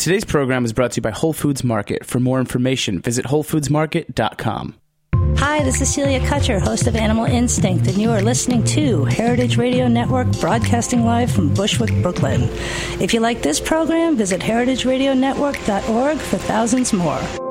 Today's program is brought to you by Whole Foods Market. For more information, visit WholeFoodsMarket.com. Hi, this is Celia Kutcher, host of Animal Instinct, and you are listening to Heritage Radio Network, broadcasting live from Bushwick, Brooklyn. If you like this program, visit heritageradionetwork.org for thousands more.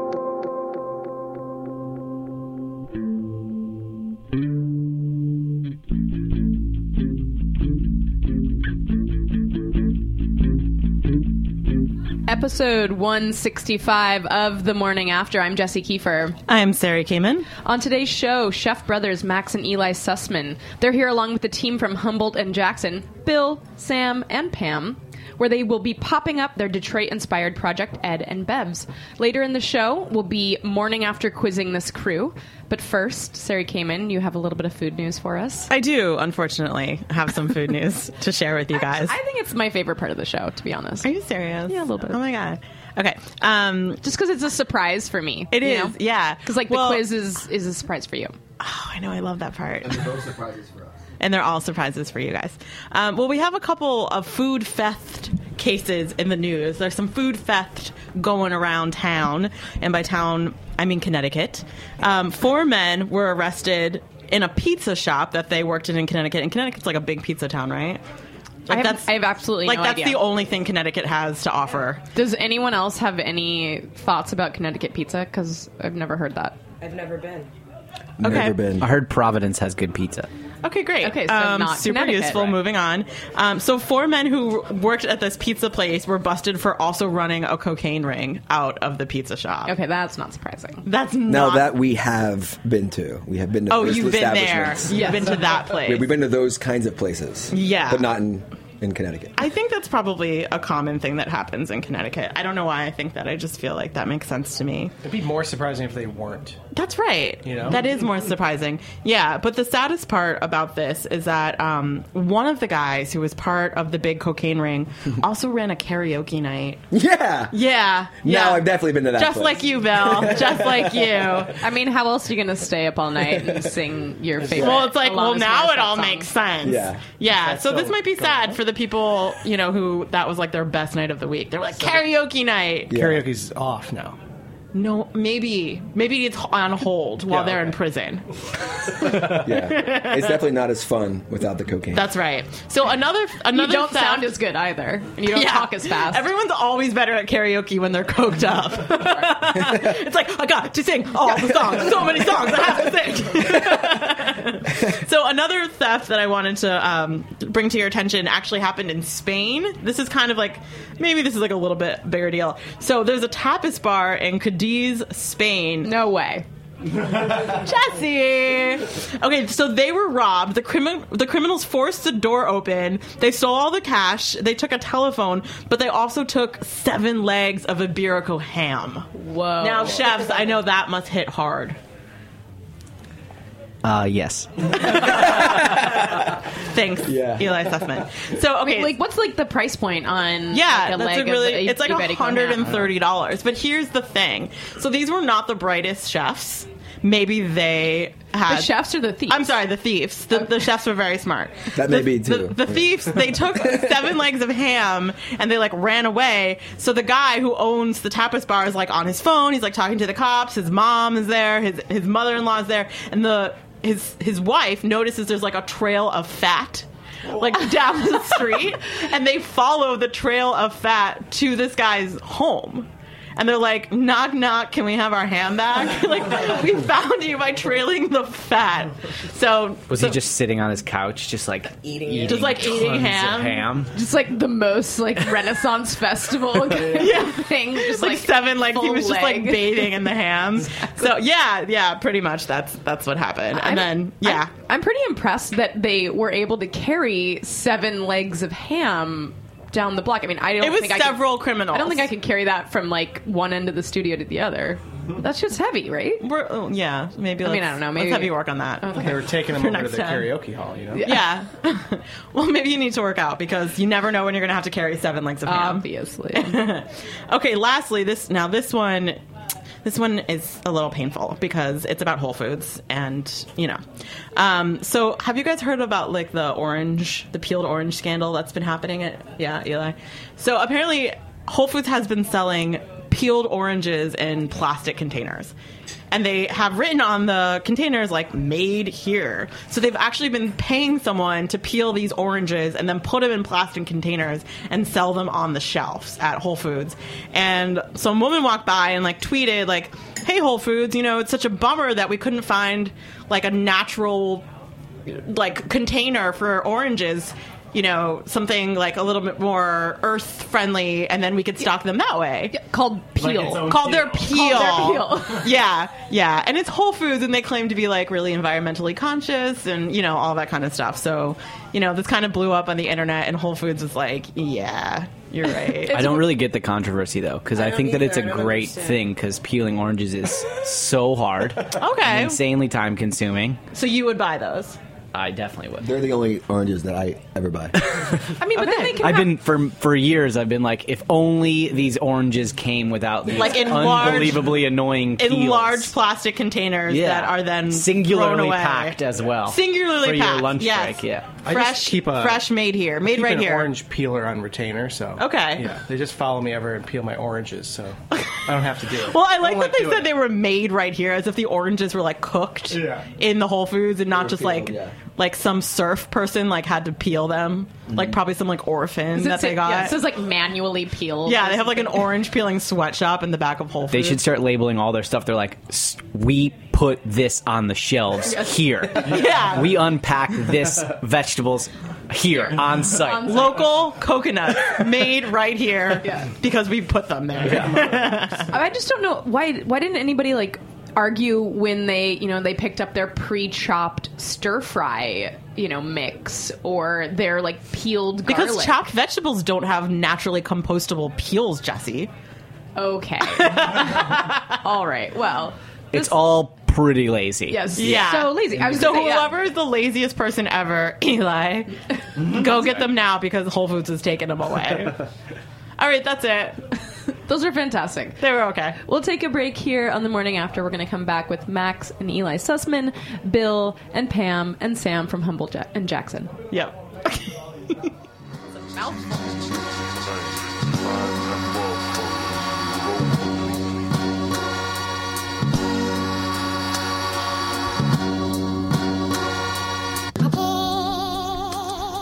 Episode 165 of The Morning After. I'm Jessie Kiefer. I'm Sari Kamin. On today's show, Chef brothers Max and Eli Sussman. They're here along with the team from Humboldt and Jackson, Bill, Sam, and Pam, where they will be popping up their Detroit inspired project, Ed and Bevs. Later in the show, we'll be morning after quizzing this crew. But first, Sari Kamin, you have a little bit of food news for us. I do, unfortunately, have some food news to share with you guys. I think it's my favorite part of the show, to be honest. Are you serious? Yeah, a little bit. Oh my god. Okay. Um, Just because it's a surprise for me. It is. know? Yeah. Because like Well- the quiz is is a surprise for you. Oh, I know. I love that part. And those surprises for us. And they're all surprises for you guys. Um, well, we have a couple of food theft cases in the news. There's some food theft going around town, and by town I mean Connecticut. Um, four men were arrested in a pizza shop that they worked in in Connecticut. And Connecticut's like a big pizza town, right? I Like have, I have absolutely like no that's idea. the only thing Connecticut has to offer. Does anyone else have any thoughts about Connecticut pizza? Because I've never heard that. I've never been. Okay. Never been. I heard Providence has good pizza. Okay, great. Okay, so um, not super Connecticut, useful. right. Moving on. Um, so, four men who worked at this pizza place were busted for also running a cocaine ring out of the pizza shop. Okay, that's not surprising. That's Now that we have been to, we have been to. oh, those you've been there. establishments. You've been to that place. We- We've been to those kinds of places. Yeah. but not in in Connecticut. I think that's probably a common thing that happens in Connecticut. I don't know why I think that. I just feel like that makes sense to me. It'd be more surprising if they weren't. That's right. You know? That is more surprising. Yeah, but the saddest part about this is that um, one of the guys who was part of the big cocaine ring also ran a karaoke night. Yeah. Yeah. yeah. Now I've definitely been to that. Just place. like you, Bill. Just like you. I mean, how else are you going to stay up all night and sing your favorite? Well, it's like, well, now it all song? makes sense. Yeah. Yeah. So, this might be sad on? for the people, you know, who that was like their best night of the week. They're like, karaoke night. Yeah. Karaoke's off now. No, maybe. Maybe it's on hold while Yeah, they're in prison. Yeah, it's definitely not as fun without the cocaine. That's right. So another another You don't theft- sound as good either. And you don't Yeah. talk as fast. Everyone's always better at karaoke when they're coked up. it's like I got to sing all the songs, so many songs I have to sing. so another theft that I wanted to um, bring to your attention actually happened in Spain. This is kind of like maybe this is like a little bit bigger deal. So there's a tapas bar in Cadiz, Spain. no way. Jessie. Okay, so they were robbed. The crimin- the criminals forced the door open. They stole all the cash. They took a telephone, but they also took seven legs of a Iberico ham. Whoa. Now, chefs, I know that must hit hard. Uh, yes. Thanks, Yeah. Eli Sussman. So, okay, like, what's like the price point on? Yeah, like, a that's leg a really. Of, it's like Iberico hundred and ham? thirty dollars. But here's the thing: so these were not the brightest chefs. Maybe they had The chefs or the thieves? I'm sorry, the thieves. The, the chefs were very smart. That the, may be, The, too. the thieves they took seven legs of ham and they like ran away. So the guy who owns the tapas bar is like on his phone. He's like talking to the cops. His mom is there. His his mother in law is there, and the his his wife notices there's like a trail of fat like oh. down the street and they follow the trail of fat to this guy's home and they're like knock knock can we have our ham back like we found you by trailing the fat so Was so- he just sitting on his couch, just like eating, Just, like, eating tons of ham? ham? Just like the most like Renaissance festival thing. Just like, like, seven like he full was just like bathing in the ham so yeah yeah pretty much that's that's what happened and I'm- then yeah I'm, I'm pretty impressed that they were able to carry seven legs of ham down the block. I mean, I don't it was think I could- several criminals I don't think I could carry that from like one end of the studio to the other. That's just heavy, right? We're, oh, yeah maybe I mean, I don't know, maybe- let's have you work on that They were taking them For over to the time. karaoke hall, you know? Yeah. well, maybe you need to work out because you never know when you're going to have to carry seven legs of ham. Obviously. okay, lastly, this now this one this one is a little painful because it's about Whole Foods and, you know. Um, so, have you guys heard about like the orange, the peeled orange scandal that's been happening at yeah, Eli. So, apparently Whole Foods has been selling peeled oranges in plastic containers. And they have written on the containers like made here. So they've actually been paying someone to peel these oranges and then put them in plastic containers and sell them on the shelves at Whole Foods. And some woman walked by and like tweeted like, "Hey Whole Foods, you know, it's such a bummer that we couldn't find like a natural like container for oranges you know something like a little bit more earth friendly and then we could stock them that way Called Peel. called their peel. Called their peel. yeah yeah and it's whole foods and they claim to be like really environmentally conscious and you know all that kind of stuff so you know this kind of blew up on the internet and whole foods was like yeah you're right I don't really get the controversy though, because I, think that it's a great thing. Because peeling oranges is so hard, okay insanely time consuming. so you would buy those I definitely would. They're the only oranges that I ever buy. I mean, but then they can I've have- been for for years. I've been like, if only these oranges came without these Like in large- unbelievably annoying in large plastic containers yeah. that are then thrown singularly away. packed as well, Singularly for packed. your lunch yes. break. Yeah, I fresh, just keep a fresh made here, made keep right an here. orange peeler on retainer. So Okay. yeah, they just follow me ever and peel my oranges, so I don't have to do it. Well, I like don't that they doing said they were made right here, as if the oranges were like cooked Yeah. in the Whole Foods and not just peeled, like yeah. Like some serf person like had to peel them, like mm-hmm. probably some like orphan that say- they got. Yeah, it says like manually peeled. Yeah, or they have like an something. orange peeling sweatshop in the back of Whole Foods. they should start labeling all their stuff. They're like, "S- we put this on the shelves here. Yeah. we unpack this vegetables here on site. On site. Local coconuts made right here Yeah. because we put them there. I just don't know why. Why didn't anybody like argue when they, you know, they picked up their pre-chopped stir fry, you know, mix or their like peeled Because chopped vegetables don't have naturally compostable peels, Jessie. Okay. All right. Well, It's all pretty lazy. yes. Yeah. So lazy. I was So gonna say, yeah. whoever is the laziest person ever, Eli, go get them now because Whole Foods has taken them away. All right, that's it. Those are fantastic. They were okay. We'll take a break here on the morning after. We're going to come back with Max and Eli Sussman, Bill and Pam and Sam from Humble ja- and Jackson. Yep.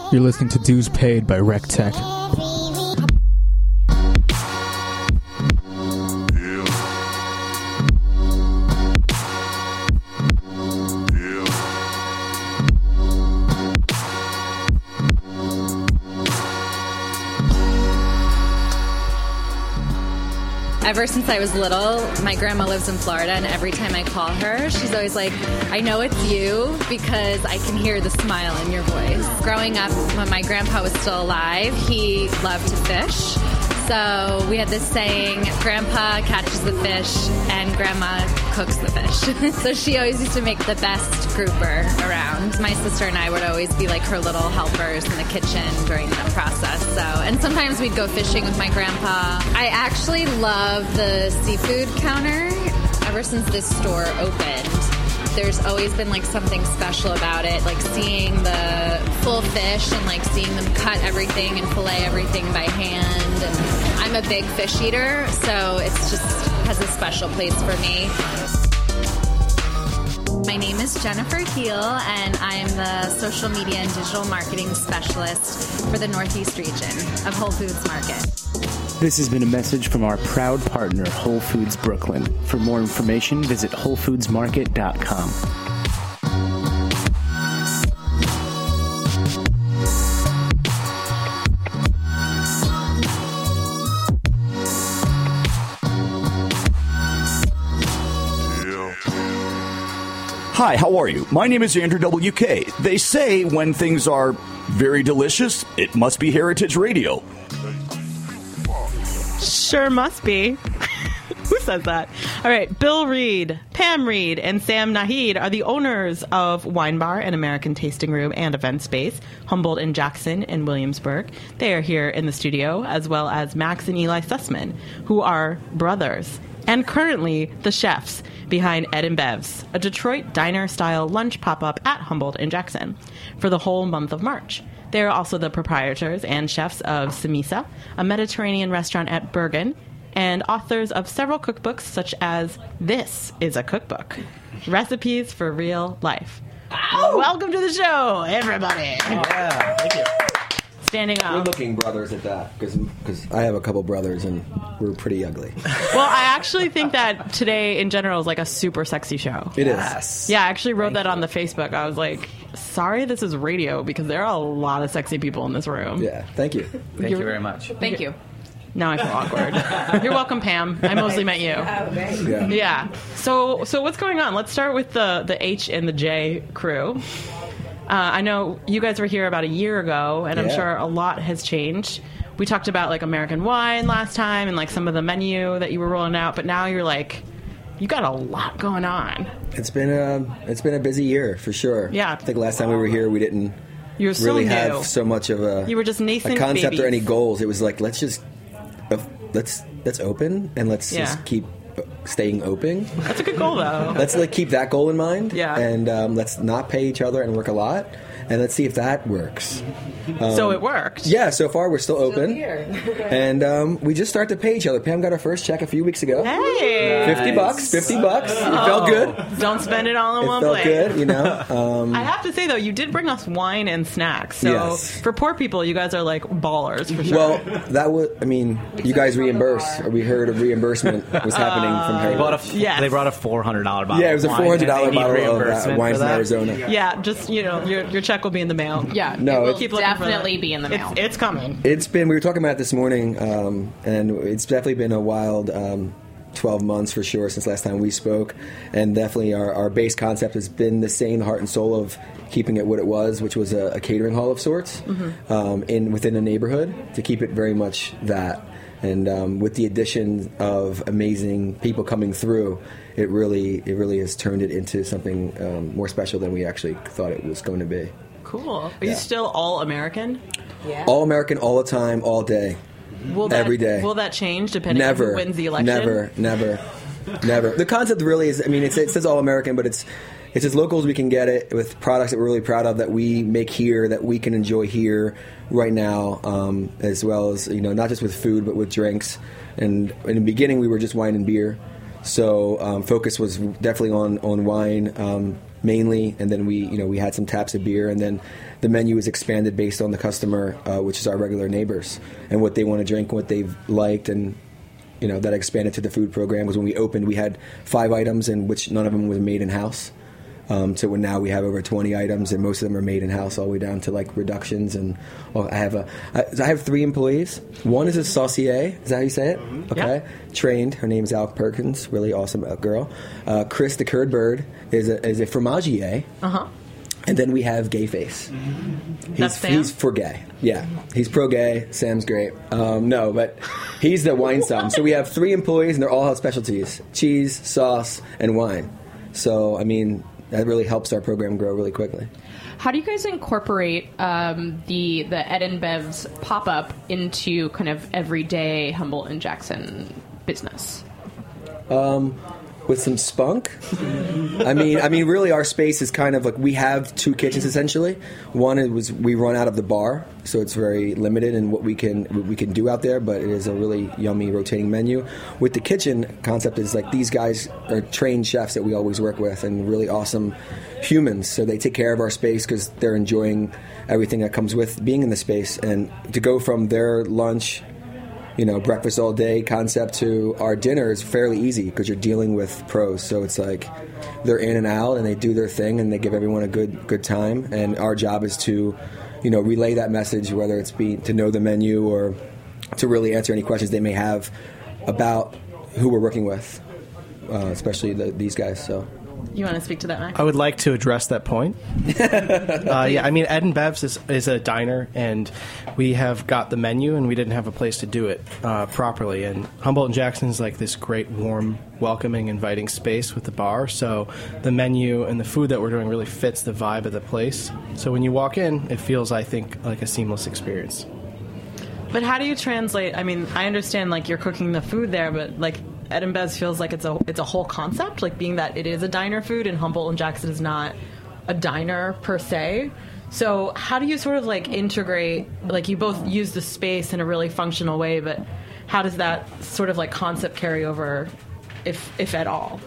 You're listening to Dues Paid by RecTech. Ever since I was little, my grandma lives in Florida, and every time I call her, she's always like, I know it's you because I can hear the smile in your voice. Growing up, when my grandpa was still alive, he loved to fish. So we had this saying Grandpa catches the fish and Grandma cooks the fish. so she always used to make the best grouper around. My sister and I would always be like her little helpers in the kitchen during that process. So, and sometimes we'd go fishing with my grandpa. I actually love the seafood counter ever since this store opened there's always been like something special about it like seeing the full fish and like seeing them cut everything and fillet everything by hand and i'm a big fish eater so it's just has a special place for me my name is Jennifer Heel, and I'm the social media and digital marketing specialist for the Northeast region of Whole Foods Market. This has been a message from our proud partner, Whole Foods Brooklyn. For more information, visit WholeFoodsMarket.com. Hi, how are you? My name is Andrew WK. They say when things are very delicious, it must be Heritage Radio. Sure must be. Who says that? All right, Bill Reed, Pam Reed, and Sam Nahid are the owners of Wine Bar and American Tasting Room and Event Space, Humboldt and Jackson in Williamsburg. They are here in the studio, as well as Max and Eli Sussman, who are brothers and currently the chefs behind Ed and Bev's, a Detroit diner style lunch pop up at Humboldt and Jackson for the whole month of March. They're also the proprietors and chefs of Samesa, a Mediterranean restaurant at Berg'n, and authors of several cookbooks such as This is a Cookbook Recipes for Real Life. Welcome to the show, everybody. Yeah, thank you. Standing up. Good up. looking brothers at that, because I have a couple brothers and we're pretty ugly. Well, I actually think that today in general is like a super sexy show. It is. Yeah, I actually wrote that on the Facebook. I was like, sorry this is radio because there are a lot of sexy people in this room. Yeah, thank you. Thank you very much. Thank you. Now I feel awkward. You're welcome, Pam. I mostly met you. Yeah. Yeah. So so what's going on? Let's start with the the H and the J crew. Uh, I know you guys were here about a year ago, and I'm sure a lot has changed. We talked about like American wine last time and like some of the menu that you were rolling out, but now you're like, you got a lot going on. It's been a it's been a busy year for sure. Yeah. I think last time we were here, we didn't You're so really new. have so much of a You were just nascent a concept babies. or any goals. It was like let's just uh, let's let's open and let's Yeah. just keep staying open. That's a good goal, though. let's like keep that goal in mind. Yeah. and um, let's not pay each other and work a lot, and let's see if that works. so it worked. Yeah, so far we're still open, still and um, we just start to pay each other. Pam got her first check a few weeks ago. Hey, Fifty bucks, fifty bucks. It felt good. don't spend it all in It one felt place. good, you know. Um, I have to say though, you did bring us wine and snacks. So Yes. for poor people, you guys are like ballers for sure. Well, that was. I mean, you guys reimburse. Or we heard a reimbursement was happening from They Harry. bought a f- Yes. They brought a four hundred dollar bottle. yeah, it was a of four wine, hundred dollar and they need bottle of uh, wine for from. Arizona. yeah, just you know, your your check will be in the mail. Yeah. No, it will it's- Keep looking for that. definitely be in the mail. It's, it's coming. It's been. We were talking about it this morning, um, and it's definitely been a wild. Um, 12 months for sure since last time we spoke and definitely our, our base concept has been the same heart and soul of keeping it what it was which was a, a catering hall of sorts um, in within a neighborhood to keep it very much that and um, with the addition of amazing people coming through it really it really has turned it into something um, more special than we actually thought it was going to be Cool. Are Yeah. you still all American? all american all the time all day Will that, Every day. Will that change depending never on who wins the election? Never, never, never. The concept really is. I mean, it's, it says all American, but it's it's as local as we can get it with products that we're really proud of that we make here that we can enjoy here right now, um, as well as you know not just with food but with drinks. And in the beginning, we were just wine and beer, so um, focus was definitely on on wine. Um, mainly, and then we, you know, we had some taps of beer, and then the menu was expanded based on the customer, uh, which is our regular neighbors, and what they want to drink, what they've liked, and you know that expanded to the food program. Because when we opened, we had five items, and which none of them was made in house. Um, so now we have over 20 items, and most of them are made in house, all the way down to like reductions. And well, I have a, I, I have three employees. One is a saucier. Is that how you say it? Okay. Trained. Her name's Al Perkins. Really awesome uh, girl. Uh, Chris, the curd bird, is a is a fromagier. Uh huh. And then we have Gay Face. He's, That's Sam? he's for gay. Yeah, he's pro gay. Sam's great. Um, no, but he's the wine sum. So we have three employees, and they're all specialties: cheese, sauce, and wine. So I mean, that really helps our program grow really quickly. How do you guys incorporate um, the the Ed and Bev's pop up into kind of everyday Humboldt and Jackson business? With some spunk. I mean, I mean, really, our space is kind of like we have two kitchens essentially. One was we run out of the bar, so it's very limited in what we can what we can do out there. But it is a really yummy rotating menu. With the kitchen concept is like these guys are trained chefs that we always work with and really awesome humans. So they take care of our space because they're enjoying everything that comes with being in the space. And to go from their lunch you know, breakfast all day concept to our dinner is fairly easy because you're dealing with pros. So it's like they're in and out and they do their thing and they give everyone a good good time. And our job is to, you know, relay that message, whether it's be to know the menu or to really answer any questions they may have about who we're working with, uh, especially the, these guys. So. You want to speak to that, Max? I would like to address that point. uh, yeah, I mean, Ed and Bev's is, is a diner, and we have got the menu, and we didn't have a place to do it uh, properly. And Humboldt and Jackson is like this great, warm, welcoming, inviting space with the bar. So the menu and the food that we're doing really fits the vibe of the place. So when you walk in, it feels, I think, like a seamless experience. But how do you translate? I mean, I understand like you're cooking the food there, but like Ed and Bev's feels like it's a it's a whole concept, like being that it is a diner food and Humboldt and Jackson is not a diner per se. So how do you sort of like integrate? Like you both use the space in a really functional way, but how does that sort of like concept carry over, if if at all?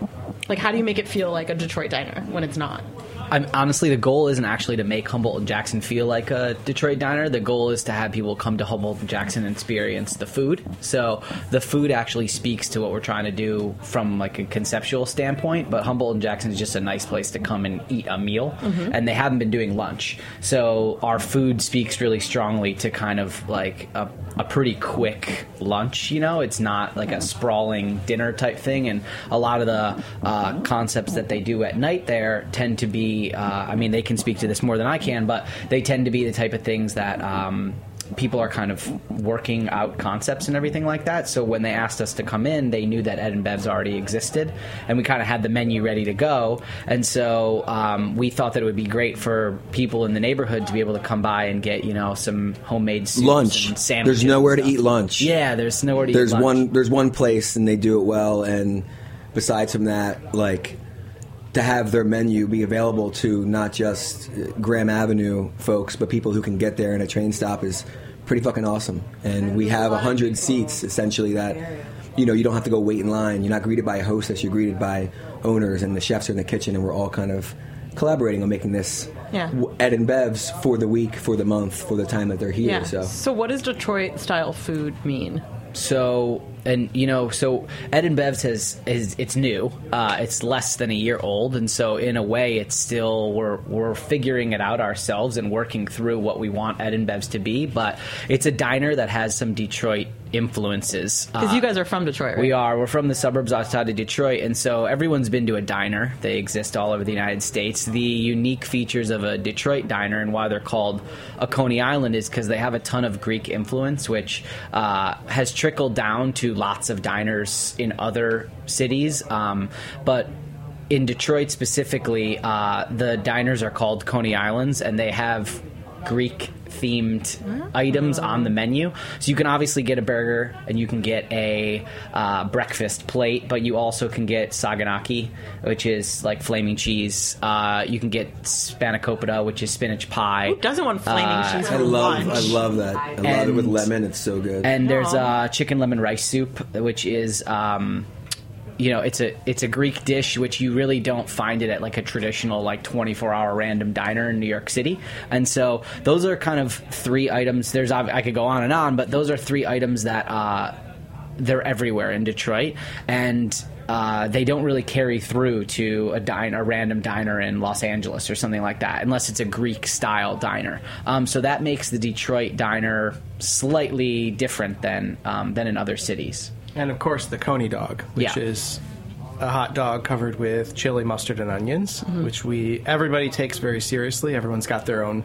Like how do you make it feel like a Detroit diner when it's not? I'm, honestly, the goal isn't actually to make Humboldt and Jackson feel like a Detroit diner. The goal is to have people come to Humboldt and Jackson and experience the food. So the food actually speaks to what we're trying to do from like a conceptual standpoint. But Humboldt and Jackson is just a nice place to come and eat a meal, and they haven't been doing lunch. So our food speaks really strongly to kind of like a, a pretty quick lunch. You know, it's not like a sprawling dinner type thing, and a lot of the uh, concepts that they do at night there tend to be. Uh, I mean, they can speak to this more than I can, but they tend to be the type of things that. Um, People are kind of working out concepts and everything like that. So when they asked us to come in, they knew that Ed and Bev's already existed, and we kind of had the menu ready to go. And so um, we thought that it would be great for people in the neighborhood to be able to come by and get you know some homemade lunch. and sandwiches. There's nowhere to eat lunch. Yeah, there's nowhere to there's eat lunch. one there's one place and they do it well and besides from that like to have their menu be available to not just uh, Graham Avenue folks but people who can get there in a train stop is pretty fucking awesome and we have a hundred seats essentially that you know you don't have to go wait in line you're not greeted by a hostess you're greeted by owners and the chefs are in the kitchen and we're all kind of collaborating on making this Yeah. Ed and Bev's for the week for the month for the time that they're here Yeah. so So what does Detroit style food mean? So and you know, so Ed and Bev's has is it's new. Uh, it's less than a year old, and so in a way, it's still we're we're figuring it out ourselves and working through what we want Ed and Bev's to be. But it's a diner that has some Detroit influences. Because Uh, you guys are from Detroit, right? we are. We're from the suburbs outside of Detroit, and so everyone's been to a diner. They exist all over the United States. The unique features of a Detroit diner and why they're called a Coney Island is because they have a ton of Greek influence, which uh, has trickled down to lots of diners in other cities. Um, but in Detroit specifically, uh, the diners are called Coney Islands, and they have Greek themed items on the menu. So you can obviously get a burger and you can get a uh, breakfast plate, but you also can get saganaki, which is like flaming cheese. Uh, you can get spanakopita, which is spinach pie. Who doesn't want flaming Uh, cheese for I love, lunch? I love that. I love it with lemon. It's so good. And there's uh, chicken lemon rice soup, which is. Um, you know, it's a it's a Greek dish which you really don't find it at like a traditional like 24 hour random diner in New York City, and so those are kind of three items. There's I could go on and on, but those are three items that uh, they're everywhere in Detroit, and uh, they don't really carry through to a dine a random diner in Los Angeles or something like that, unless it's a Greek style diner. Um, so that makes the Detroit diner slightly different than um, than in other cities. And of course, the Coney dog, which Yeah. is a hot dog covered with chili, mustard, and onions, Mm-hmm. which we everybody takes very seriously. Everyone's got their own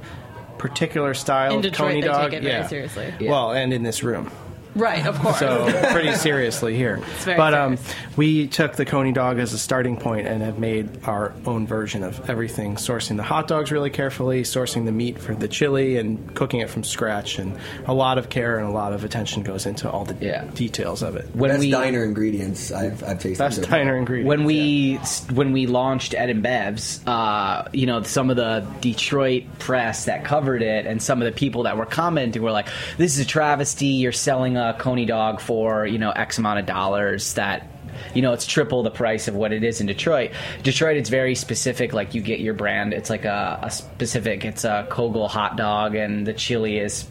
particular style In of Detroit, Coney they dog. take it very yeah. seriously. Well, and in this room. Right, of course. So pretty seriously here. very but um, we took the Coney dog as a starting point and have made our own version of everything. Sourcing the hot dogs really carefully, sourcing the meat for the chili, and cooking it from scratch. And a lot of care and a lot of attention goes into all the Yeah. details of it. When Best we diner ingredients I've, I've tasted. Best so diner ingredient. when we when we launched Ed and Bev's, uh, you know, some of the Detroit press that covered it, and some of the people that were commenting were like, "This is a travesty. You're selling a Coney dog for you know X amount of dollars. That you know it's triple the price of what it is in Detroit. Detroit, it's very specific. Like you get your brand. It's like a, a specific. It's a Koegel hot dog, and the chili is."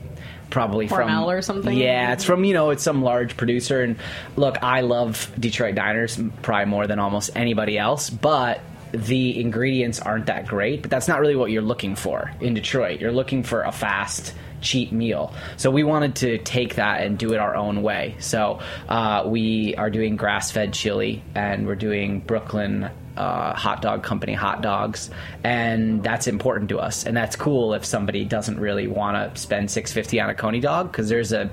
Probably from or something? Yeah, it's from you know it's some large producer. And look, I love Detroit diners probably more than almost anybody else, but the ingredients aren't that great. But that's not really what you're looking for in Detroit. You're looking for a fast cheap meal. So we wanted to take that and do it our own way. So uh, we are doing grass fed chili and we're doing Brooklyn uh, hot dog company hot dogs and that's important to us and that's cool if somebody doesn't really want to spend 650 on a coney dog because there's a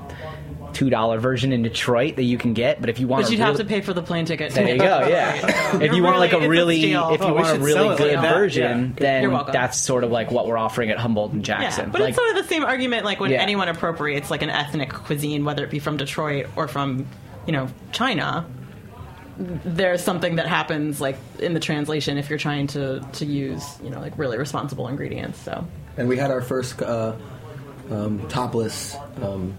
two dollar version in Detroit that you can get but if you want but a you'd have to pay for the plane ticket. there you go. Yeah. if You're want like really- a a really, steal. if you Oh, want a really good like version, Yeah. then that's sort of like what we're offering at Humboldt and Jackson. Yeah, but like, it's sort of the same argument like when Yeah. anyone appropriates like an ethnic cuisine, whether it be from Detroit or from, you know, China. There's something that happens like in the translation if you're trying to to use you know like really responsible ingredients. So and we had our first uh, um, topless um,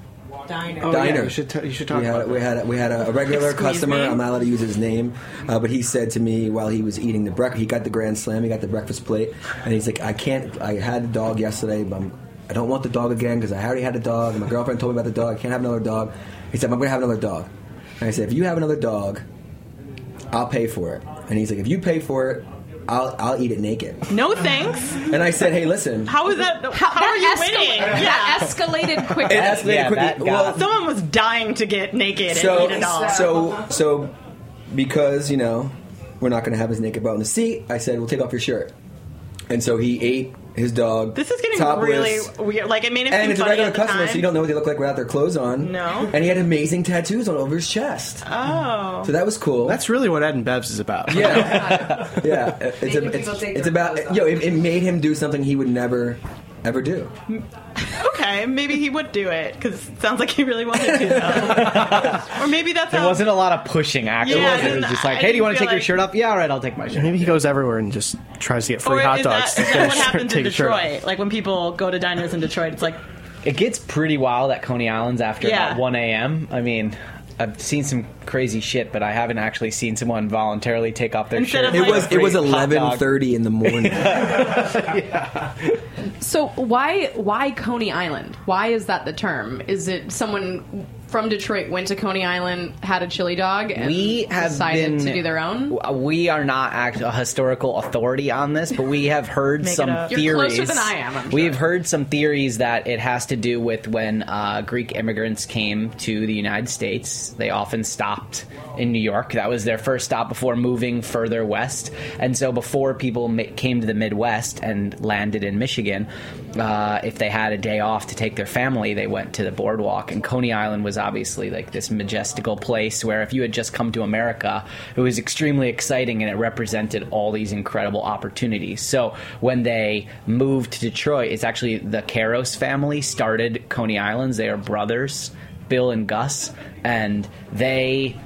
Diner. Oh, yeah, diner. you should t- you should talk we had, about we that. had we had a, a regular Squeeze customer. me. I'm not allowed to use his name, uh, but he said to me while he was eating the breakfast, he got the grand slam, he got the breakfast plate, and he's like, "I can't. I had the dog yesterday, but I'm, I don't want the dog again because I already had a dog. And my girlfriend told me about the dog. I can't have another dog." He said, "I'm going to have another dog." And I said, "If you have another dog, I'll pay for it." And he's like, "If you pay for it, I'll I'll eat it naked." No thanks. And I said, "Hey, listen." How is that? How, are you that winning? escal- that escalated quickly. It escalated Yeah, quickly. Well, Someone was dying to get naked so, and eat a dog. so, so, because you know we're not going to have his naked butt in the seat, I said we'll take off your shirt, and so he ate his dog. this is getting topless, really weird. Like it made it And it's a regular at customer, so you don't know what they look like without their clothes on. No. and he had amazing tattoos all over his chest. Oh. So that was cool. That's really what Ed and Bevs is about. yeah, yeah. It's, a, it's, it's about yo. It, it made him do something he would never, ever do. Okay, maybe he would do it because it sounds like he really wanted to. Though. or maybe that's There how. wasn't a lot of pushing actually. Yeah, it was didn't- just like, I hey, do you want to feel take your like- shirt off? Yeah, all right, I'll take my shirt. Maybe he goes everywhere and just tries to get free or hot is dogs. that, to is get that what shirt- happens in take his shirt off. Detroit? Like when people go to diners in Detroit, it's like It gets pretty wild at Coney Islands after Yeah. about 1 a.m. I mean, I've seen some crazy shit, but I haven't actually seen someone voluntarily take off their Instead shirt. of It was it was Free hot eleven dog. thirty in the morning. So why why Coney Island? Why is that the term? Is it someone from Detroit went to Coney Island, had a chili dog, and we have decided been, to do their own? We are not act- a historical authority on this, but we have heard some up. You're theories. closer than I am, I'm sure. We've heard some theories that it has to do with when uh, Greek immigrants came to the United States. They often stopped in New York. That was their first stop before moving further west. And so before people ma- came to the Midwest and landed in Michigan, uh, if they had a day off to take their family, they went to the boardwalk. And Coney Island was obviously like this majestical place where if you had just come to America, it was extremely exciting and it represented all these incredible opportunities. So when they moved to Detroit, it's actually the Keros family started Coney Islands. They are brothers, Bill and Gus, and they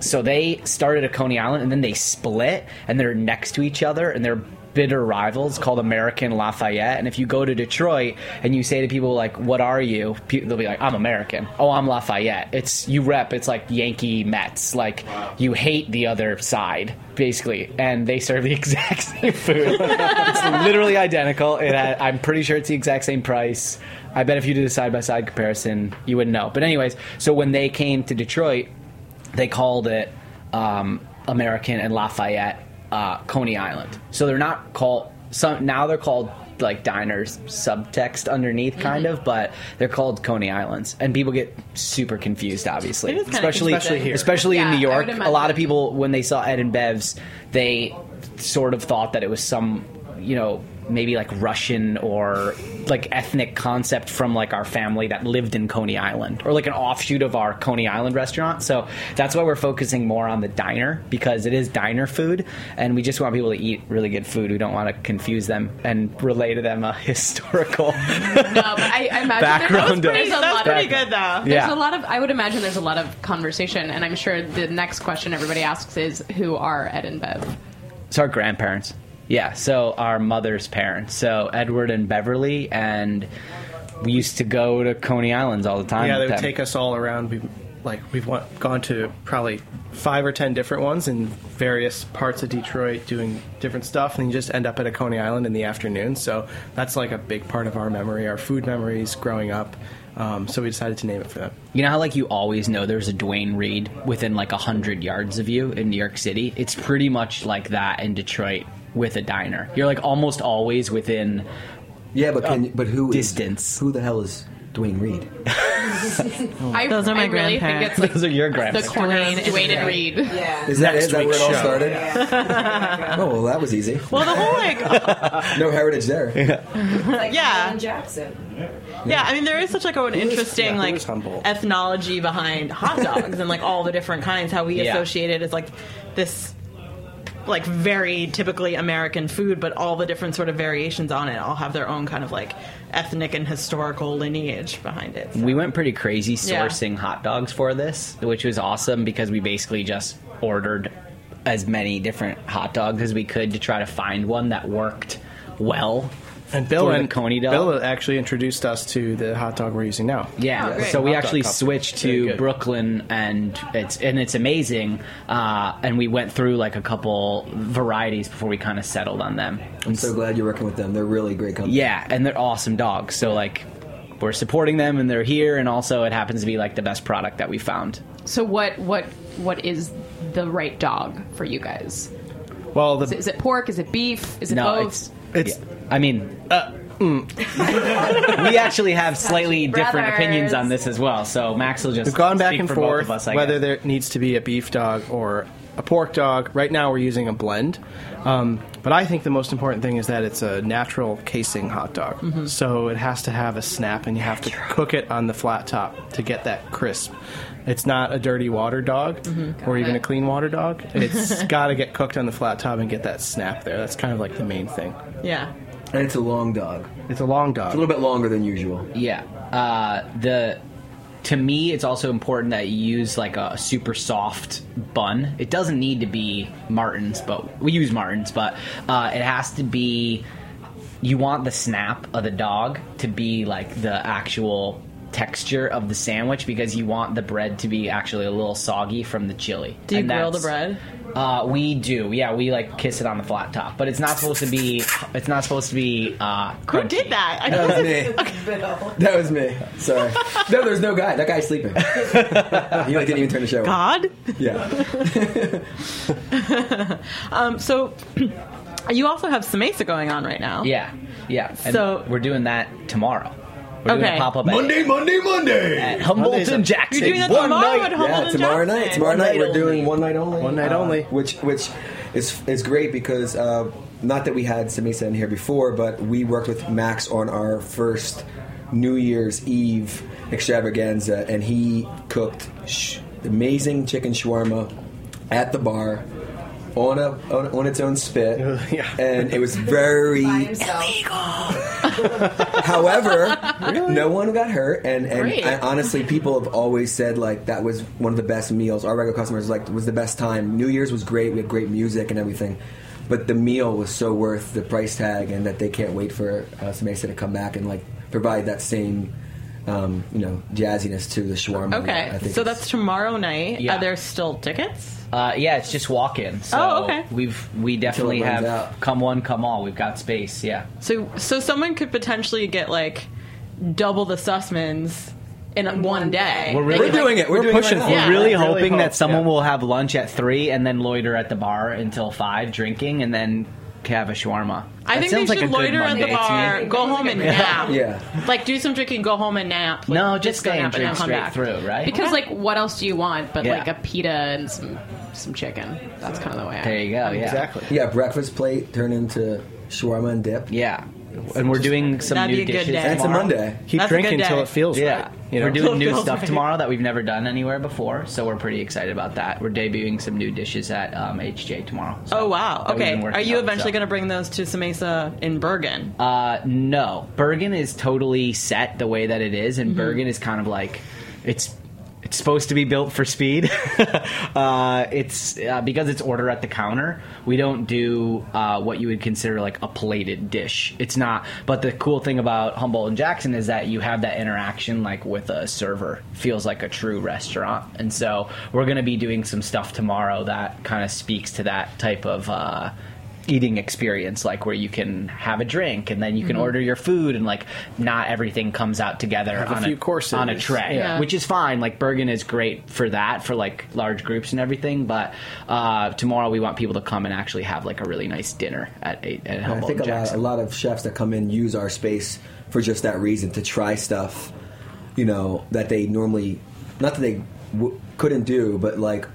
so they started at Coney Island and then they split and they're next to each other and they're bitter rivals called American Lafayette. And if you go to Detroit and you say to people like, "What are you?" they'll be like, "I'm American." Oh, I'm Lafayette. It's you rep. It's like Yankee Mets. Like you hate the other side basically, and they serve the exact same food. it's literally identical. It had, I'm pretty sure it's the exact same price. I bet if you did a side by side comparison, you wouldn't know. But anyways, so when they came to Detroit, they called it um, American and Lafayette uh, Coney Island. So they're not called some now they're called like diners subtext underneath kind of but they're called coney islands. And people get super confused obviously It is kinda especially Especially here. especially in new york a lot of people when they saw ed and bev's they sort of thought that it was some you know maybe like russian or like ethnic concept from like our family that lived in coney island or like an offshoot of our coney island restaurant so that's why we're focusing more on the diner because it is diner food and we just want people to eat really good food we don't want to confuse them and relay to them a historical No, I, I imagine Background there's, of- that's pretty good though. There's Yeah. a lot of. I would imagine there's a lot of conversation, and I'm sure the next question everybody asks is, "Who are Ed and Bev?" It's our grandparents. Yeah, so our mother's parents. So Edward and Beverly, and we used to go to Coney Islands all the time. Yeah, they would take us all around. We like we've went, gone to probably five or ten different ones in various parts of Detroit, doing different stuff, and you just end up at a Coney Island in the afternoon. So that's like a big part of our memory, our food memories growing up. Um, so we decided to name it for them. You know how like you always know there's a Duane Reade within like a hundred yards of you in New York City. It's pretty much like that in Detroit with a diner. You're like almost always within. yeah, but can, but who is- Distance. who the hell is Duane Reade? I, Those are my I really think it's like Those are your the grandparents. corner of Duane and Reade. Is that, Next is that where it all show. started? oh well, that was easy. Well, the whole like, No heritage there. yeah, Jackson. yeah. I mean, there is such like an interesting yeah, like ethnology behind hot dogs and like all the different kinds. How we Yeah. associate it as like this like very typically American food, but all the different sort of variations on it all have their own kind of like ethnic and historical lineage behind it. We went pretty crazy Yeah. sourcing hot dogs for this, which was awesome because we basically just ordered as many different hot dogs as we could to try to find one that worked well And Bill for the and Coney dog. Bill actually introduced us to the hot dog we're using now. Yeah, Oh, so we Hot actually switched to. Brooklyn, and it's and it's amazing. Uh, and we went through like a couple varieties before we kind of settled on them. I'm so glad you're working with them. They're really great company. Yeah, and they're awesome dogs. So like, we're supporting them, and they're here, and also it happens to be like the best product that we found. So what what what is the right dog for you guys? Well, Is it, the is it pork? Is it beef? Is it no, both? It's It's- yeah. I mean. uh, we actually have slightly different opinions on this as well. So Max will just we've gone back speak and for both forth of us, I whether guess. there needs to be a beef dog or a pork dog. Right now, we're using a blend. Um, but I think the most important thing is that it's a natural casing hot dog. Mm-hmm. So it has to have a snap, and you have to cook it on the flat top to get that crisp. It's not a dirty water dog Mm-hmm. or even a clean water dog. It's got to get cooked on the flat top and get that snap there. That's kind of like the main thing. Yeah. And it's a long dog. It's a long dog. It's a little bit longer than usual. Yeah. Uh, the to me, it's also important that you use like a super soft bun. It doesn't need to be Martin's, but we use Martin's, but uh, it has to be. You want the snap of the dog to be like the actual texture of the sandwich because you want the bread to be actually a little soggy from the chili. Do you And grill the bread? Uh, we do, yeah. We like kiss it on the flat top, but it's not supposed to be. It's not supposed to be. Uh, Who crunchy. did that? I That was me. That was me. Sorry. No, there's no guy. That guy's sleeping. he like didn't even turn the show. on. God. Yeah. Um, so you also have Samesa going on right now. Yeah, yeah. And So- we're doing that tomorrow. We're doing Okay. a pop up Monday, Monday, Monday. at Humboldt Monday's a- and Jackson. You're doing that One tomorrow night. at Humboldt yeah, and tomorrow Jackson. night. Tomorrow One night night we're doing only. one night only. One night Uh, only. Which which is is great because uh, not that we had Samesa in here before, but we worked with Max on our first New Year's Eve extravaganza, and he cooked sh- amazing chicken shawarma at the bar. On a on, on its own spit, Yeah. and it was very However, no one got hurt, and and Great. I, honestly, people have always said like that was one of the best meals. Our regular customers like was the best time. New Year's was great. We had great music and everything, but the meal was so worth the price tag, and that they can't wait for uh, Samesa to come back and like provide that same. Um, you know, jazziness to the shawarma. Okay, I think so that's tomorrow night. Yeah. Are there still tickets? Uh, yeah, it's just walk in. So Oh, okay. We've we definitely have out. come one, come all. We've got space. Yeah. So, so someone could potentially get like double the Sussmans in one day. We're really We're doing it. We're, doing pushing it right for now. We're really really hoping hope, that someone yeah. will have lunch at three and then loiter at the bar until five, drinking, and then have a shawarma. I That think they sounds like should loiter at the Monday to me. bar, go home and nap. Yeah. Like do some drinking, go home and nap. Like, No, just go stay and nap drink then come straight back. through, right? Because like, what else do you want but Yeah. like a pita and some some chicken? That's kind of the way. I there you go. Yeah. Exactly. Yeah, breakfast plate turned into shawarma and dip. Yeah. And we're doing some That'd new be a good dishes. day. And it's a tomorrow. Monday. Keep That's a good drinking until day. it feels Yeah, right. You know? we're doing new Feels stuff right. tomorrow that we've never done anywhere before, so we're pretty excited about that. We're debuting some new dishes at um, HJ tomorrow. so Oh wow. that we've Okay. been working Are you on, eventually so. going to bring those to Samesa in Berg'n? Uh, no, Berg'n is totally set the way that it is, Mm-hmm. and Berg'n is kind of like it's. It's supposed to be built for speed. uh, it's uh, because it's order at the counter. We don't do uh, what you would consider like a plated dish. It's not. But the cool thing about Humboldt and Jackson is that you have that interaction like with a server. Feels like a true restaurant. And so we're going to be doing some stuff tomorrow that kind of speaks to that type of. Eating experience like where you can have a drink and then you can Mm-hmm. order your food and like not everything comes out together Have a on few courses. on a tray Yeah. which is fine like berg'n is great for that for like large groups and everything but uh, tomorrow we want people to come and actually have like a really nice dinner at, eight at I think a lot, a lot of chefs that come in use our space for just that reason to try stuff, you know, that they normally, not that they w- couldn't do, but like,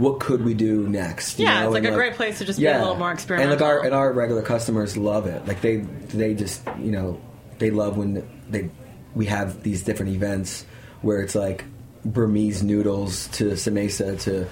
what could we do next? you Yeah, know? it's like And, a great place to just be a little more experimental. And like our and our regular customers love it. Like they they just you know they love when they we have these different events where it's like Burmese noodles to samesa to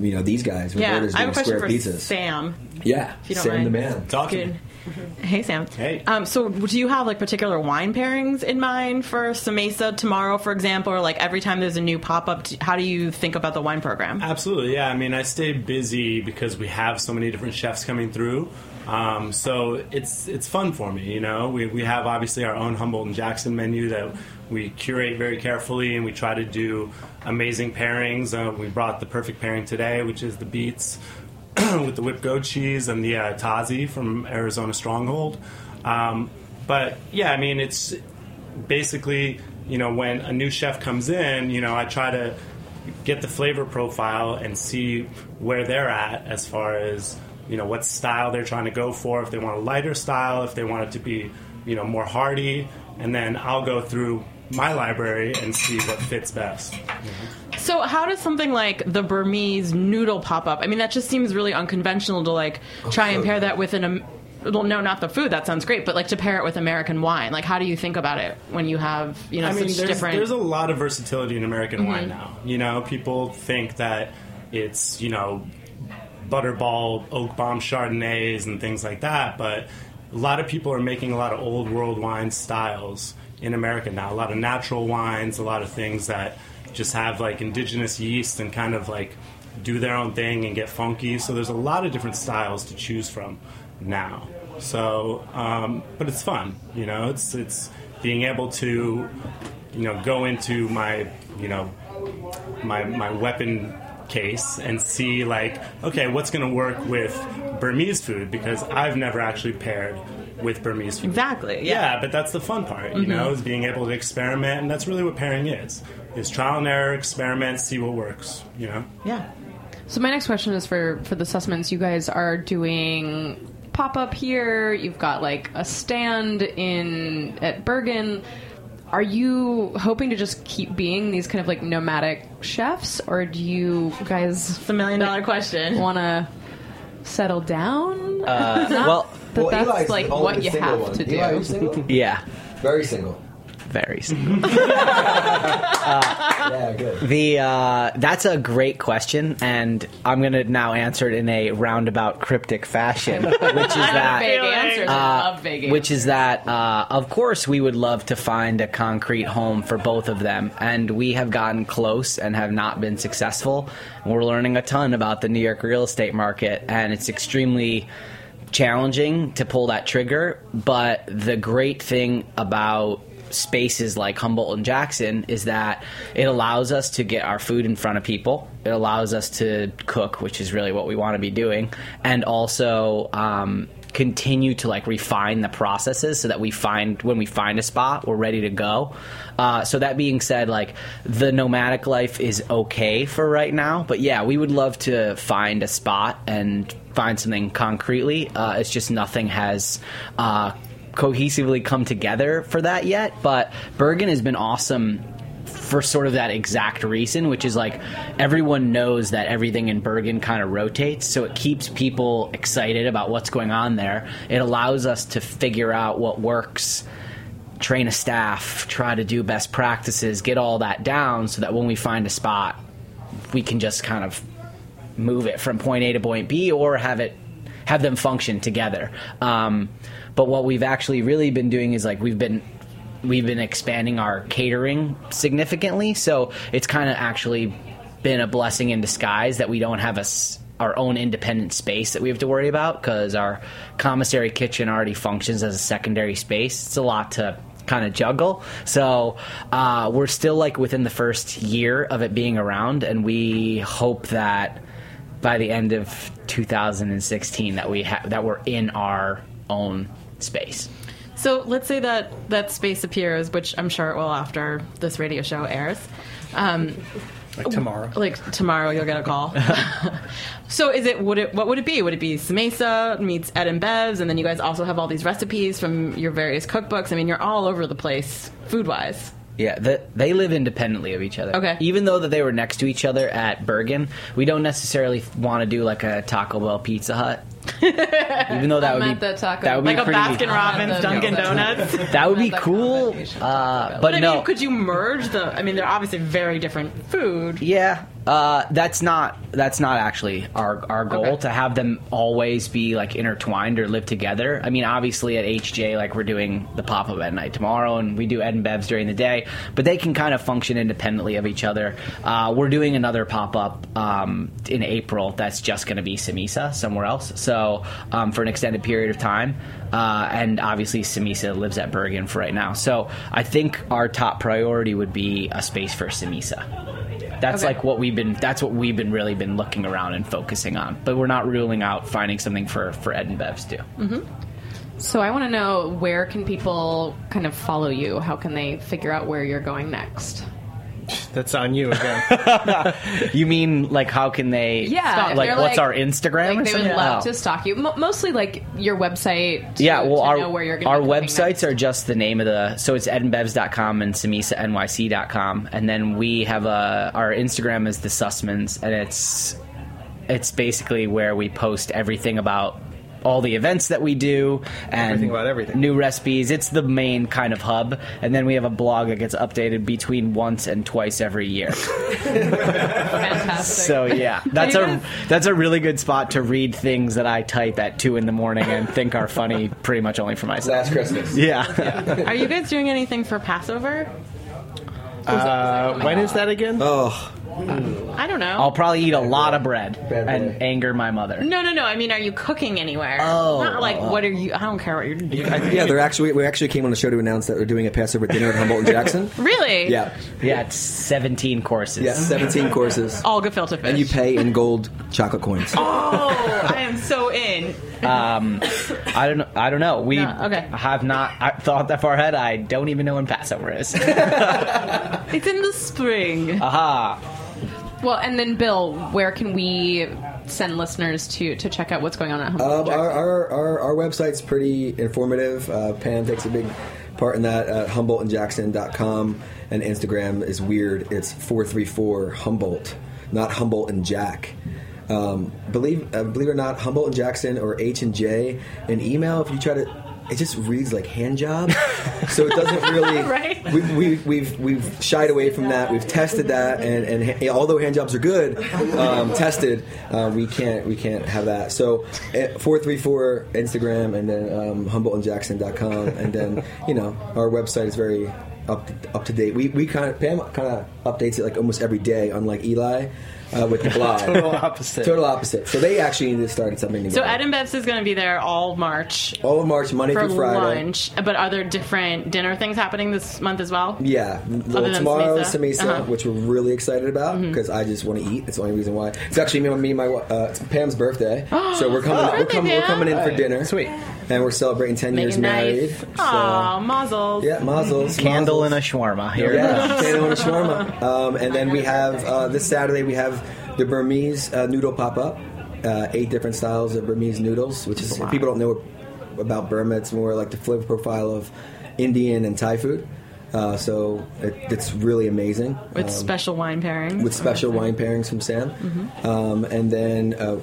you know these guys. yeah. Roberta's I have a question for pizzas. Sam. Yeah, If you don't Sam mind. the man. Talk to Good. me. Hey, Sam. Hey. Um, so, do you have like particular wine pairings in mind for Samesa tomorrow, for example, or like every time there's a new pop up? How do you think about the wine program? Absolutely, yeah. I mean, I stay busy because we have so many different chefs coming through. Um, so it's it's fun for me, you know. We, we have obviously our own Humboldt and Jackson menu that we curate very carefully, and we try to do amazing pairings. Uh, we brought the perfect pairing today, which is the beets with the whipped goat cheese and the uh, Tazi from Arizona Stronghold. Um, but yeah, I mean, it's basically you know when a new chef comes in, you know, I try to get the flavor profile and see where they're at as far as you know what style they're trying to go for. If they want a lighter style, if they want it to be you know more hearty, and then I'll go through my library and see what fits best. So, how does something like the Burmese noodle pop up? I mean, that just seems really unconventional to like try and pair that with an. Am- well, no, not the food. That sounds great, but like to pair it with American wine. Like, how do you think about it when you have you know I mean, such there's, different? there's a lot of versatility in American Mhm. wine now. You know, people think that it's you know butterball oak bomb chardonnays and things like that, but a lot of people are making a lot of old world wine styles in America now. A lot of natural wines, a lot of things that just have like indigenous yeast and kind of like do their own thing and get funky. So there's a lot of different styles to choose from now. So, um, but it's fun, you know. It's it's being able to, you know, go into my, you know, my my weapon case and see like, okay, what's going to work with Burmese food because I've never actually paired with Burmese food. Exactly. Yeah, but that's the fun part, you Mhm. know, is being able to experiment, and that's really what pairing is: is trial and error, experiment, see what works. You know. Yeah. So my next question is for for the Sussmans. You guys are doing pop up here. You've got like a stand in at Berg'n. Are you hoping to just keep being these kind of like nomadic chefs, or do you guys? It's a million dollar question. Want to settle down? Uh, Not well- that Well, that's Eli's like only what you single have one. to Eli, are you do. single? Yeah, Very single. Very single. yeah, good. The uh, that's a great question, and I'm going to now answer it in a roundabout, cryptic fashion, which is that vague answers. I love vague which is that uh, of course we would love to find a concrete home for both of them, and we have gotten close and have not been successful. We're learning a ton about the New York real estate market, and it's extremely challenging to pull that trigger. But the great thing about spaces like Humboldt and Jackson is that it allows us to get our food in front of people. It allows us to cook, which is really what we want to be doing, and also um, continue to like refine the processes so that we find when we find a spot, we're ready to go. Uh, so that being said, like the nomadic life is okay for right now, but yeah, we would love to find a spot and find something concretely. Uh, it's just nothing has. Uh, cohesively come together for that yet, but Berg'n has been awesome for sort of that exact reason, which is like everyone knows that everything in Berg'n kind of rotates, so it keeps people excited about what's going on there. It allows us to figure out what works, train a staff, try to do best practices, get all that down so that when we find a spot, we can just kind of move it from point A to point B or have it have them function together. Um, but what we've actually really been doing is like we've been we've been expanding our catering significantly. So it's kind of actually been a blessing in disguise that we don't have a our own independent space that we have to worry about because our commissary kitchen already functions as a secondary space. It's a lot to kind of juggle. So uh, we're still like within the first year of it being around, and we hope that by the end of 2016 that we ha- that we're in our own space. So let's say that that space appears, which I'm sure it will after this radio show airs. Um, Like tomorrow. like tomorrow, you'll get a call. so is it? Would it? What would it be? Would it be Samesa meets Ed and Bev's, and then you guys also have all these recipes from your various cookbooks? I mean, you're all over the place food wise. Yeah, the, they live independently of each other. Okay. Even though that they were next to each other at Berg'n, we don't necessarily want to do like a Taco Bell Pizza Hut. Even though that I'm would at be the Taco- that would Like be a pretty, Baskin Robbins, Dunkin' Donuts. That would be cool. Uh, But but I no, mean, could you merge the? I mean, they're obviously very different food. Yeah, Uh, that's not that's not actually our our goal Okay. to have them always be like intertwined or live together. I mean, obviously at HJ, like we're doing the pop up at night tomorrow, and we do Ed and Bev's during the day, but they can kind of function independently of each other. Uh, we're doing another pop up um, in April that's just going to be Samesa somewhere else, so um, for an extended period of time. Uh, and obviously, Samesa lives at Berg'n for right now. So I think our top priority would be a space for Samesa. That's Okay. like what we've been. That's what we've been really been looking around and focusing on. But we're not ruling out finding something for for Ed and Bev's too. Mm-hmm. So I want to know where can people kind of follow you? How can they figure out where you're going next? That's on you again. You mean like how can they? Yeah, if like they're what's like- our Instagram? Like or they would love Oh. to stalk you. Mo mostly like your website. To, yeah, well, to our know where you're gonna our be websites next. are just the name of the. So it's edandbevs.com and samesanyc.com, and then we have a our Instagram is the Sussmans, and it's it's basically where we post everything about all the events that we do and Everything about everything. new recipes. It's the main kind of hub, and then we have a blog that gets updated between once and twice every year. fantastic. So yeah, that's a guys- that's a really good spot to read things that I type at two in the morning and think are funny, pretty much only for myself. Last Christmas. Yeah. Are you guys doing anything for Passover? Uh, when is that again? Oh, I don't know. I'll probably eat a lot of bread Bad boy. and anger my mother. no, no, no. I mean, are you cooking anywhere? Oh, Not like what are you? I don't care what you're doing. yeah. They're actually we actually came on the show to announce that we're doing a Passover dinner at Humboldt and Jackson. Really? Yeah, Yeah, it's 17 courses. yeah, seventeen courses, All gefilte fish. and you pay in gold chocolate coins. Oh, I am so in. Um, I don't know. I don't know. We No, okay. have not I thought that far ahead. I don't even know when Passover is. It's in the spring. Aha. Well, and then Bill, where can we send listeners to to check out what's going on at Humboldt? Um, our, our, our, our website's pretty informative. Uh, Pam takes a big part in that at HumboldtandJackson.com. And Instagram is weird. It's 434 Humboldt, not Humboldt and Jack. Um, believe uh, believe it or not, Humboldt and Jackson or H and J. An email, if you try to. It just reads like hand job, so it doesn't really. Right. We, we, we've we've shied away from that. We've tested that, and, and ha- although hand jobs are good, um, tested, uh, we can't we can't have that. So four three four Instagram, and then um, HumboldtandJackson.com, and then you know our website is very up up to date. We we kind of Pam kind of updates it like almost every day, unlike Eli. Uh, with the blog, Total opposite. Total opposite. So they actually need to start something So. Ed and Bev's is going to be there all March all of March, Monday for through Friday. lunch. But are there different dinner things happening this month as well? Yeah, well, than tomorrow is Samesa? Samesa, Uh-huh. Mm-hmm. which we're really excited about because I just want to eat. It's the only reason why. It's actually me, me and my uh, it's Pam's birthday, so we're coming. we're, birthday, coming we're coming in for dinner. sweet. And we're celebrating ten years married. nice. So, Aw, mazel. yeah, mazzles, Candle mazzles. and a shawarma. Here Yeah, candle and a shawarma. Um, and then we have uh, this Saturday we have the Burmese uh, noodle pop up. Uh, eight different styles of Burmese noodles, which is if people don't know about Burma. It's more like the flavor profile of Indian and Thai food. Uh, so it, it's really amazing. With Um, special wine pairings. with special wine pairings from Sam. Um, and then uh,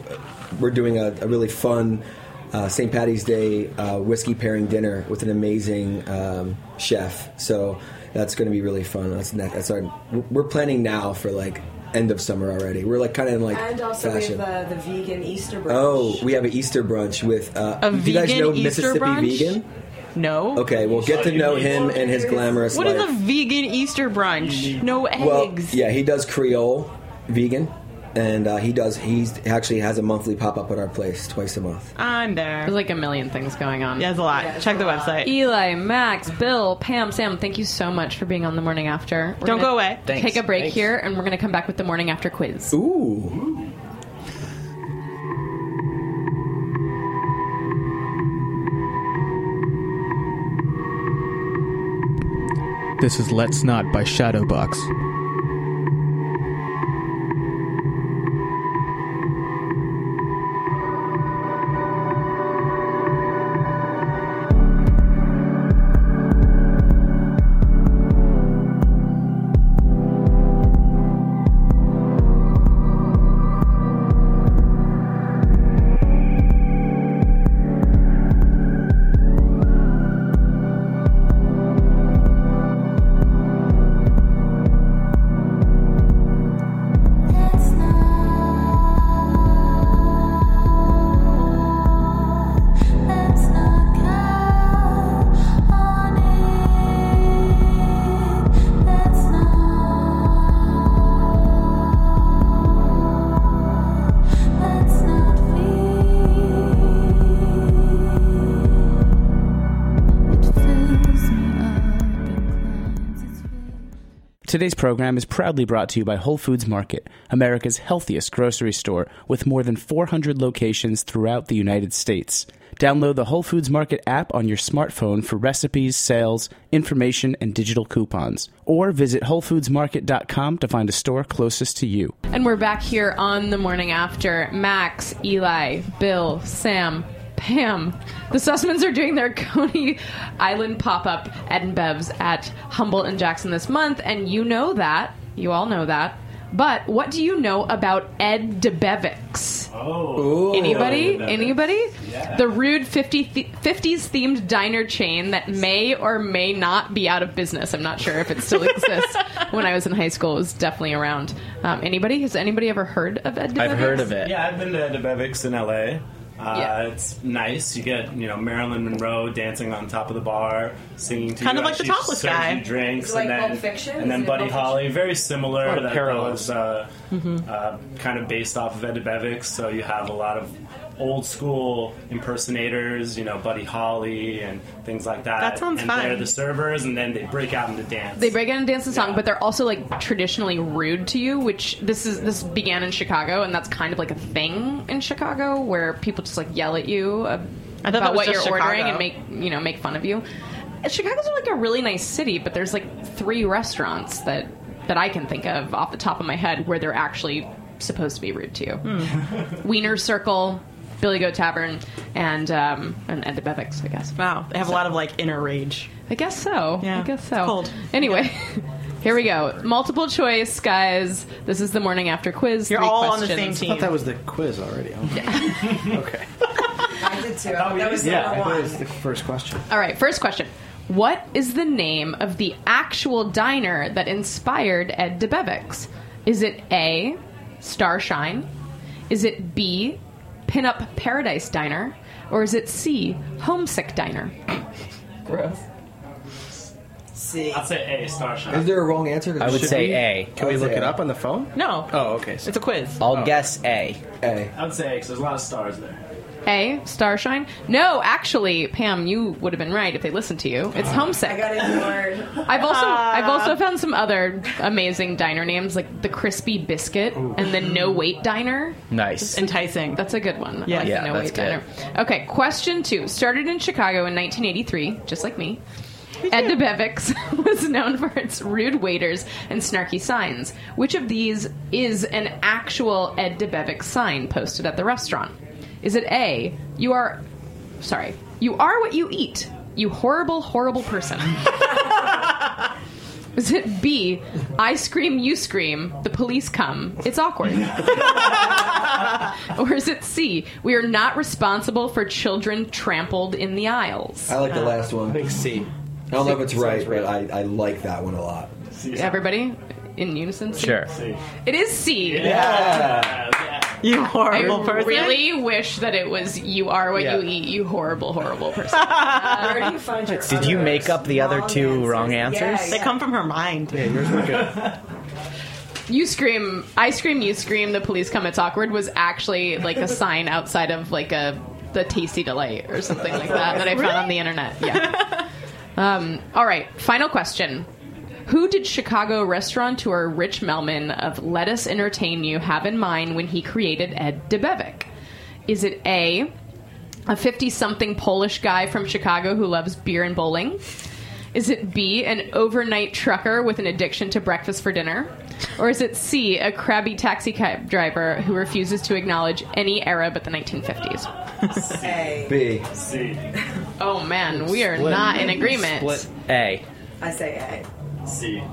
we're doing a, a really fun uh, St. Patty's Day uh, whiskey pairing dinner with an amazing um, chef. So that's going to be really fun. That's, ne- that's our. We're planning now for like end of summer already. We're like kind of in like And also fashion. we have uh, the vegan Easter brunch. Oh, we have an Easter brunch with. Uh, A do you guys know Easter Mississippi brunch? Vegan? No. Okay, we'll get to know him and his glamorous What is life. a vegan Easter brunch? No eggs. Well, yeah, he does Creole vegan, and uh, he does. He's actually has a monthly pop up at our place twice a month. I'm there. There's like a million things going on. Yeah, there's a lot. Check the website. Eli, Max, Bill, Pam, Sam, thank you so much for being on the morning after. We're Don't go away. Thanks. Take a break Thanks. here, and we're going to come back with the morning after quiz. Ooh. This is Let's Not by Shadowbox. Today's program is proudly brought to you by Whole Foods Market, America's healthiest grocery store with more than 400 locations throughout the United States. Download the Whole Foods Market app on your smartphone for recipes, sales, information, and digital coupons. Or visit WholeFoodsMarket.com to find a store closest to you. And we're back here on the morning after. Max, Eli, Bill, Sam, Pam. The Sussmans are doing their Coney Island pop up Ed and Bev's at Humboldt and Jackson this month, and you know that. You all know that. But what do you know about Ed Debevic's? Oh. Anybody? Anybody? The rude 50 th- 50s themed diner chain that may or may not be out of business. I'm not sure if it still exists. when I was in high school, it was definitely around. Um, anybody? Has anybody ever heard of Ed Debevic's? I've heard of it. Yeah, I've been to Ed Debevic's in LA. Uh, Yeah. It's nice. You get you know Marilyn Monroe dancing on top of the bar, singing to Kind you. of like the topless guy. you drinks, Is it like and then Fiction? and then Buddy Pulp Holly. Very similar. A lot that was uh, Mm-hmm. uh, kind of based off of Ed Debevic's. So you have a lot of old school impersonators, you know, Buddy Holly and things like that. That sounds and fun. they're the servers, and then they break out into dance. They break out and dance the song, but they're also like traditionally rude to you, which this is this began in Chicago, and that's kind of like a thing in Chicago where people just like yell at you I thought about what you're just ordering and make you know make fun of you. Chicago's like a really nice city, but there's like three restaurants that that I can think of off the top of my head where they're actually supposed to be rude to you. Hmm. Wiener Circle, Billy Goat Tavern, and um, and, and the Bevics, I guess. Wow, they have a lot of like inner rage. I guess so. Yeah, I guess so. it's cold. Anyway, here we go. Multiple choice, guys. This is the morning after quiz. You're Three all on the questions. same I thought that was the quiz already. Yeah. okay. I did too. That was yeah, I number one. was the first question. All right, first question. What is the name of the actual diner that inspired Ed Debevic's? Is it A, Starshine? Is it B, Pinup Paradise Diner? Or is it C, Homesick Diner? Gross. C. I'd say A, Starshine. Is there a wrong answer? I would Should say be? A. Can we look it up on the phone? No. Oh, okay. It's a quiz. I'll oh. guess A. A. I would say A because there's a lot of stars there. A, Starshine? No, actually, Pam, you would have been right if they listened to you. It's Homesick. I got ignored. I've also ah. I've also found some other amazing diner names like the Crispy Biscuit and the No Wait Diner. Nice. Enticing. That's a good one. I Yeah. like Yeah, the No that's Wait good. Diner. Okay, question two. Started in Chicago in 1983, just like me. Ed Debevic's was known for its rude waiters and snarky signs. Which of these is an actual Ed Debevic's sign posted at the restaurant? Is it A, you are, sorry, you are what you eat, you horrible, horrible person? Is it B, I scream, you scream, the police come, it's awkward? or is it C, we are not responsible for children trampled in the aisles? I like the last one. I think C. I don't know if it's right, right. but I, I like that one a lot. Everybody in unison? C? Sure. It is C. Yeah. You I horrible person. I really wish that it was you are what Yeah. you eat, you horrible, horrible person. Where do you find your Did you make up the other wrong two wrong answers? Yeah, They come from her mind. Yeah, yours were good. You scream, I scream, you scream, the police come, it's awkward was actually like a sign outside of like a the tasty delight or something like that that I found on the internet. Yeah. Um, all right, final question. Who did Chicago restaurateur Rich Melman of Lettuce Entertain You have in mind when he created Ed Debevic? Is it A, a 50 something Polish guy from Chicago who loves beer and bowling? Is it B, an overnight trucker with an addiction to breakfast for dinner? Or is it C, a crabby taxi cab driver who refuses to acknowledge any era but the 1950s? A. B. C. Oh man, we are Split. not in agreement. Split. A. I say A. C.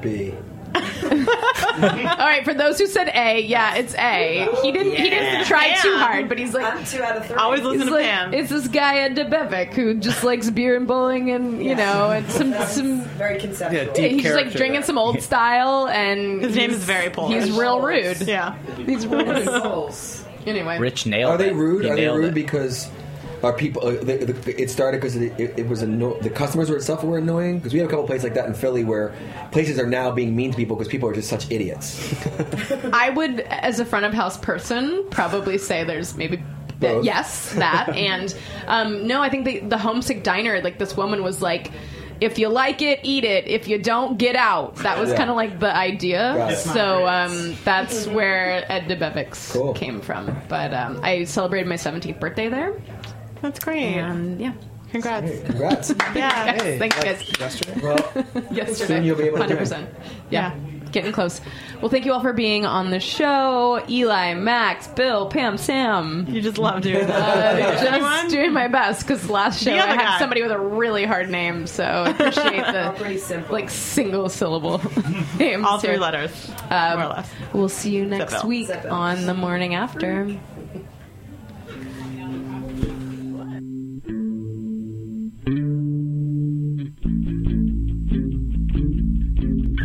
B. All right, for those who said A, yeah, it's A. He didn't. He didn't try Yeah. too hard, but he's like. I'm two out of three. Always He's to like, Pam. it's this guy Ed Debevic who just likes beer and bowling and you Yeah. know and some some very conceptual. Yeah, deep he's just like drinking there. some old style and His name is very Polish. He's real rude. Yeah. He's real rude. Souls. Anyway, Rich nailed Are they rude? Are they rude it. because are people? Uh, the, the, it started because it, it, it was anno- the customers were itself were annoying. Because we have a couple places like that in Philly where places are now being mean to people because people are just such idiots. I would, as a front of house person, probably say there's maybe. That, Both. yes, that and um, no. I think the, the homesick diner, like this woman was like, if you like it, eat it. If you don't, get out. That was Yeah. kind of like the idea. Got it. So um, that's where Ed Debevic's Cool. came from. But um, I celebrated my 17th birthday there. That's great. And yeah. Congrats. Congrats. Yeah. Yes, thank you guys. Yesterday. well, Yesterday. Soon you'll be able to do it. 100%. Yeah. Getting close. Well, thank you all for being on the show. Eli, Max, Bill, Pam, Sam. You just love doing that. Uh, that. just Anyone? doing my best because last show I had guy. somebody with a really hard name, so I appreciate the Pretty simple. like single syllable names. All three here. letters, Um, more or less. We'll see you next Bill. week Zip Bill. on the morning after.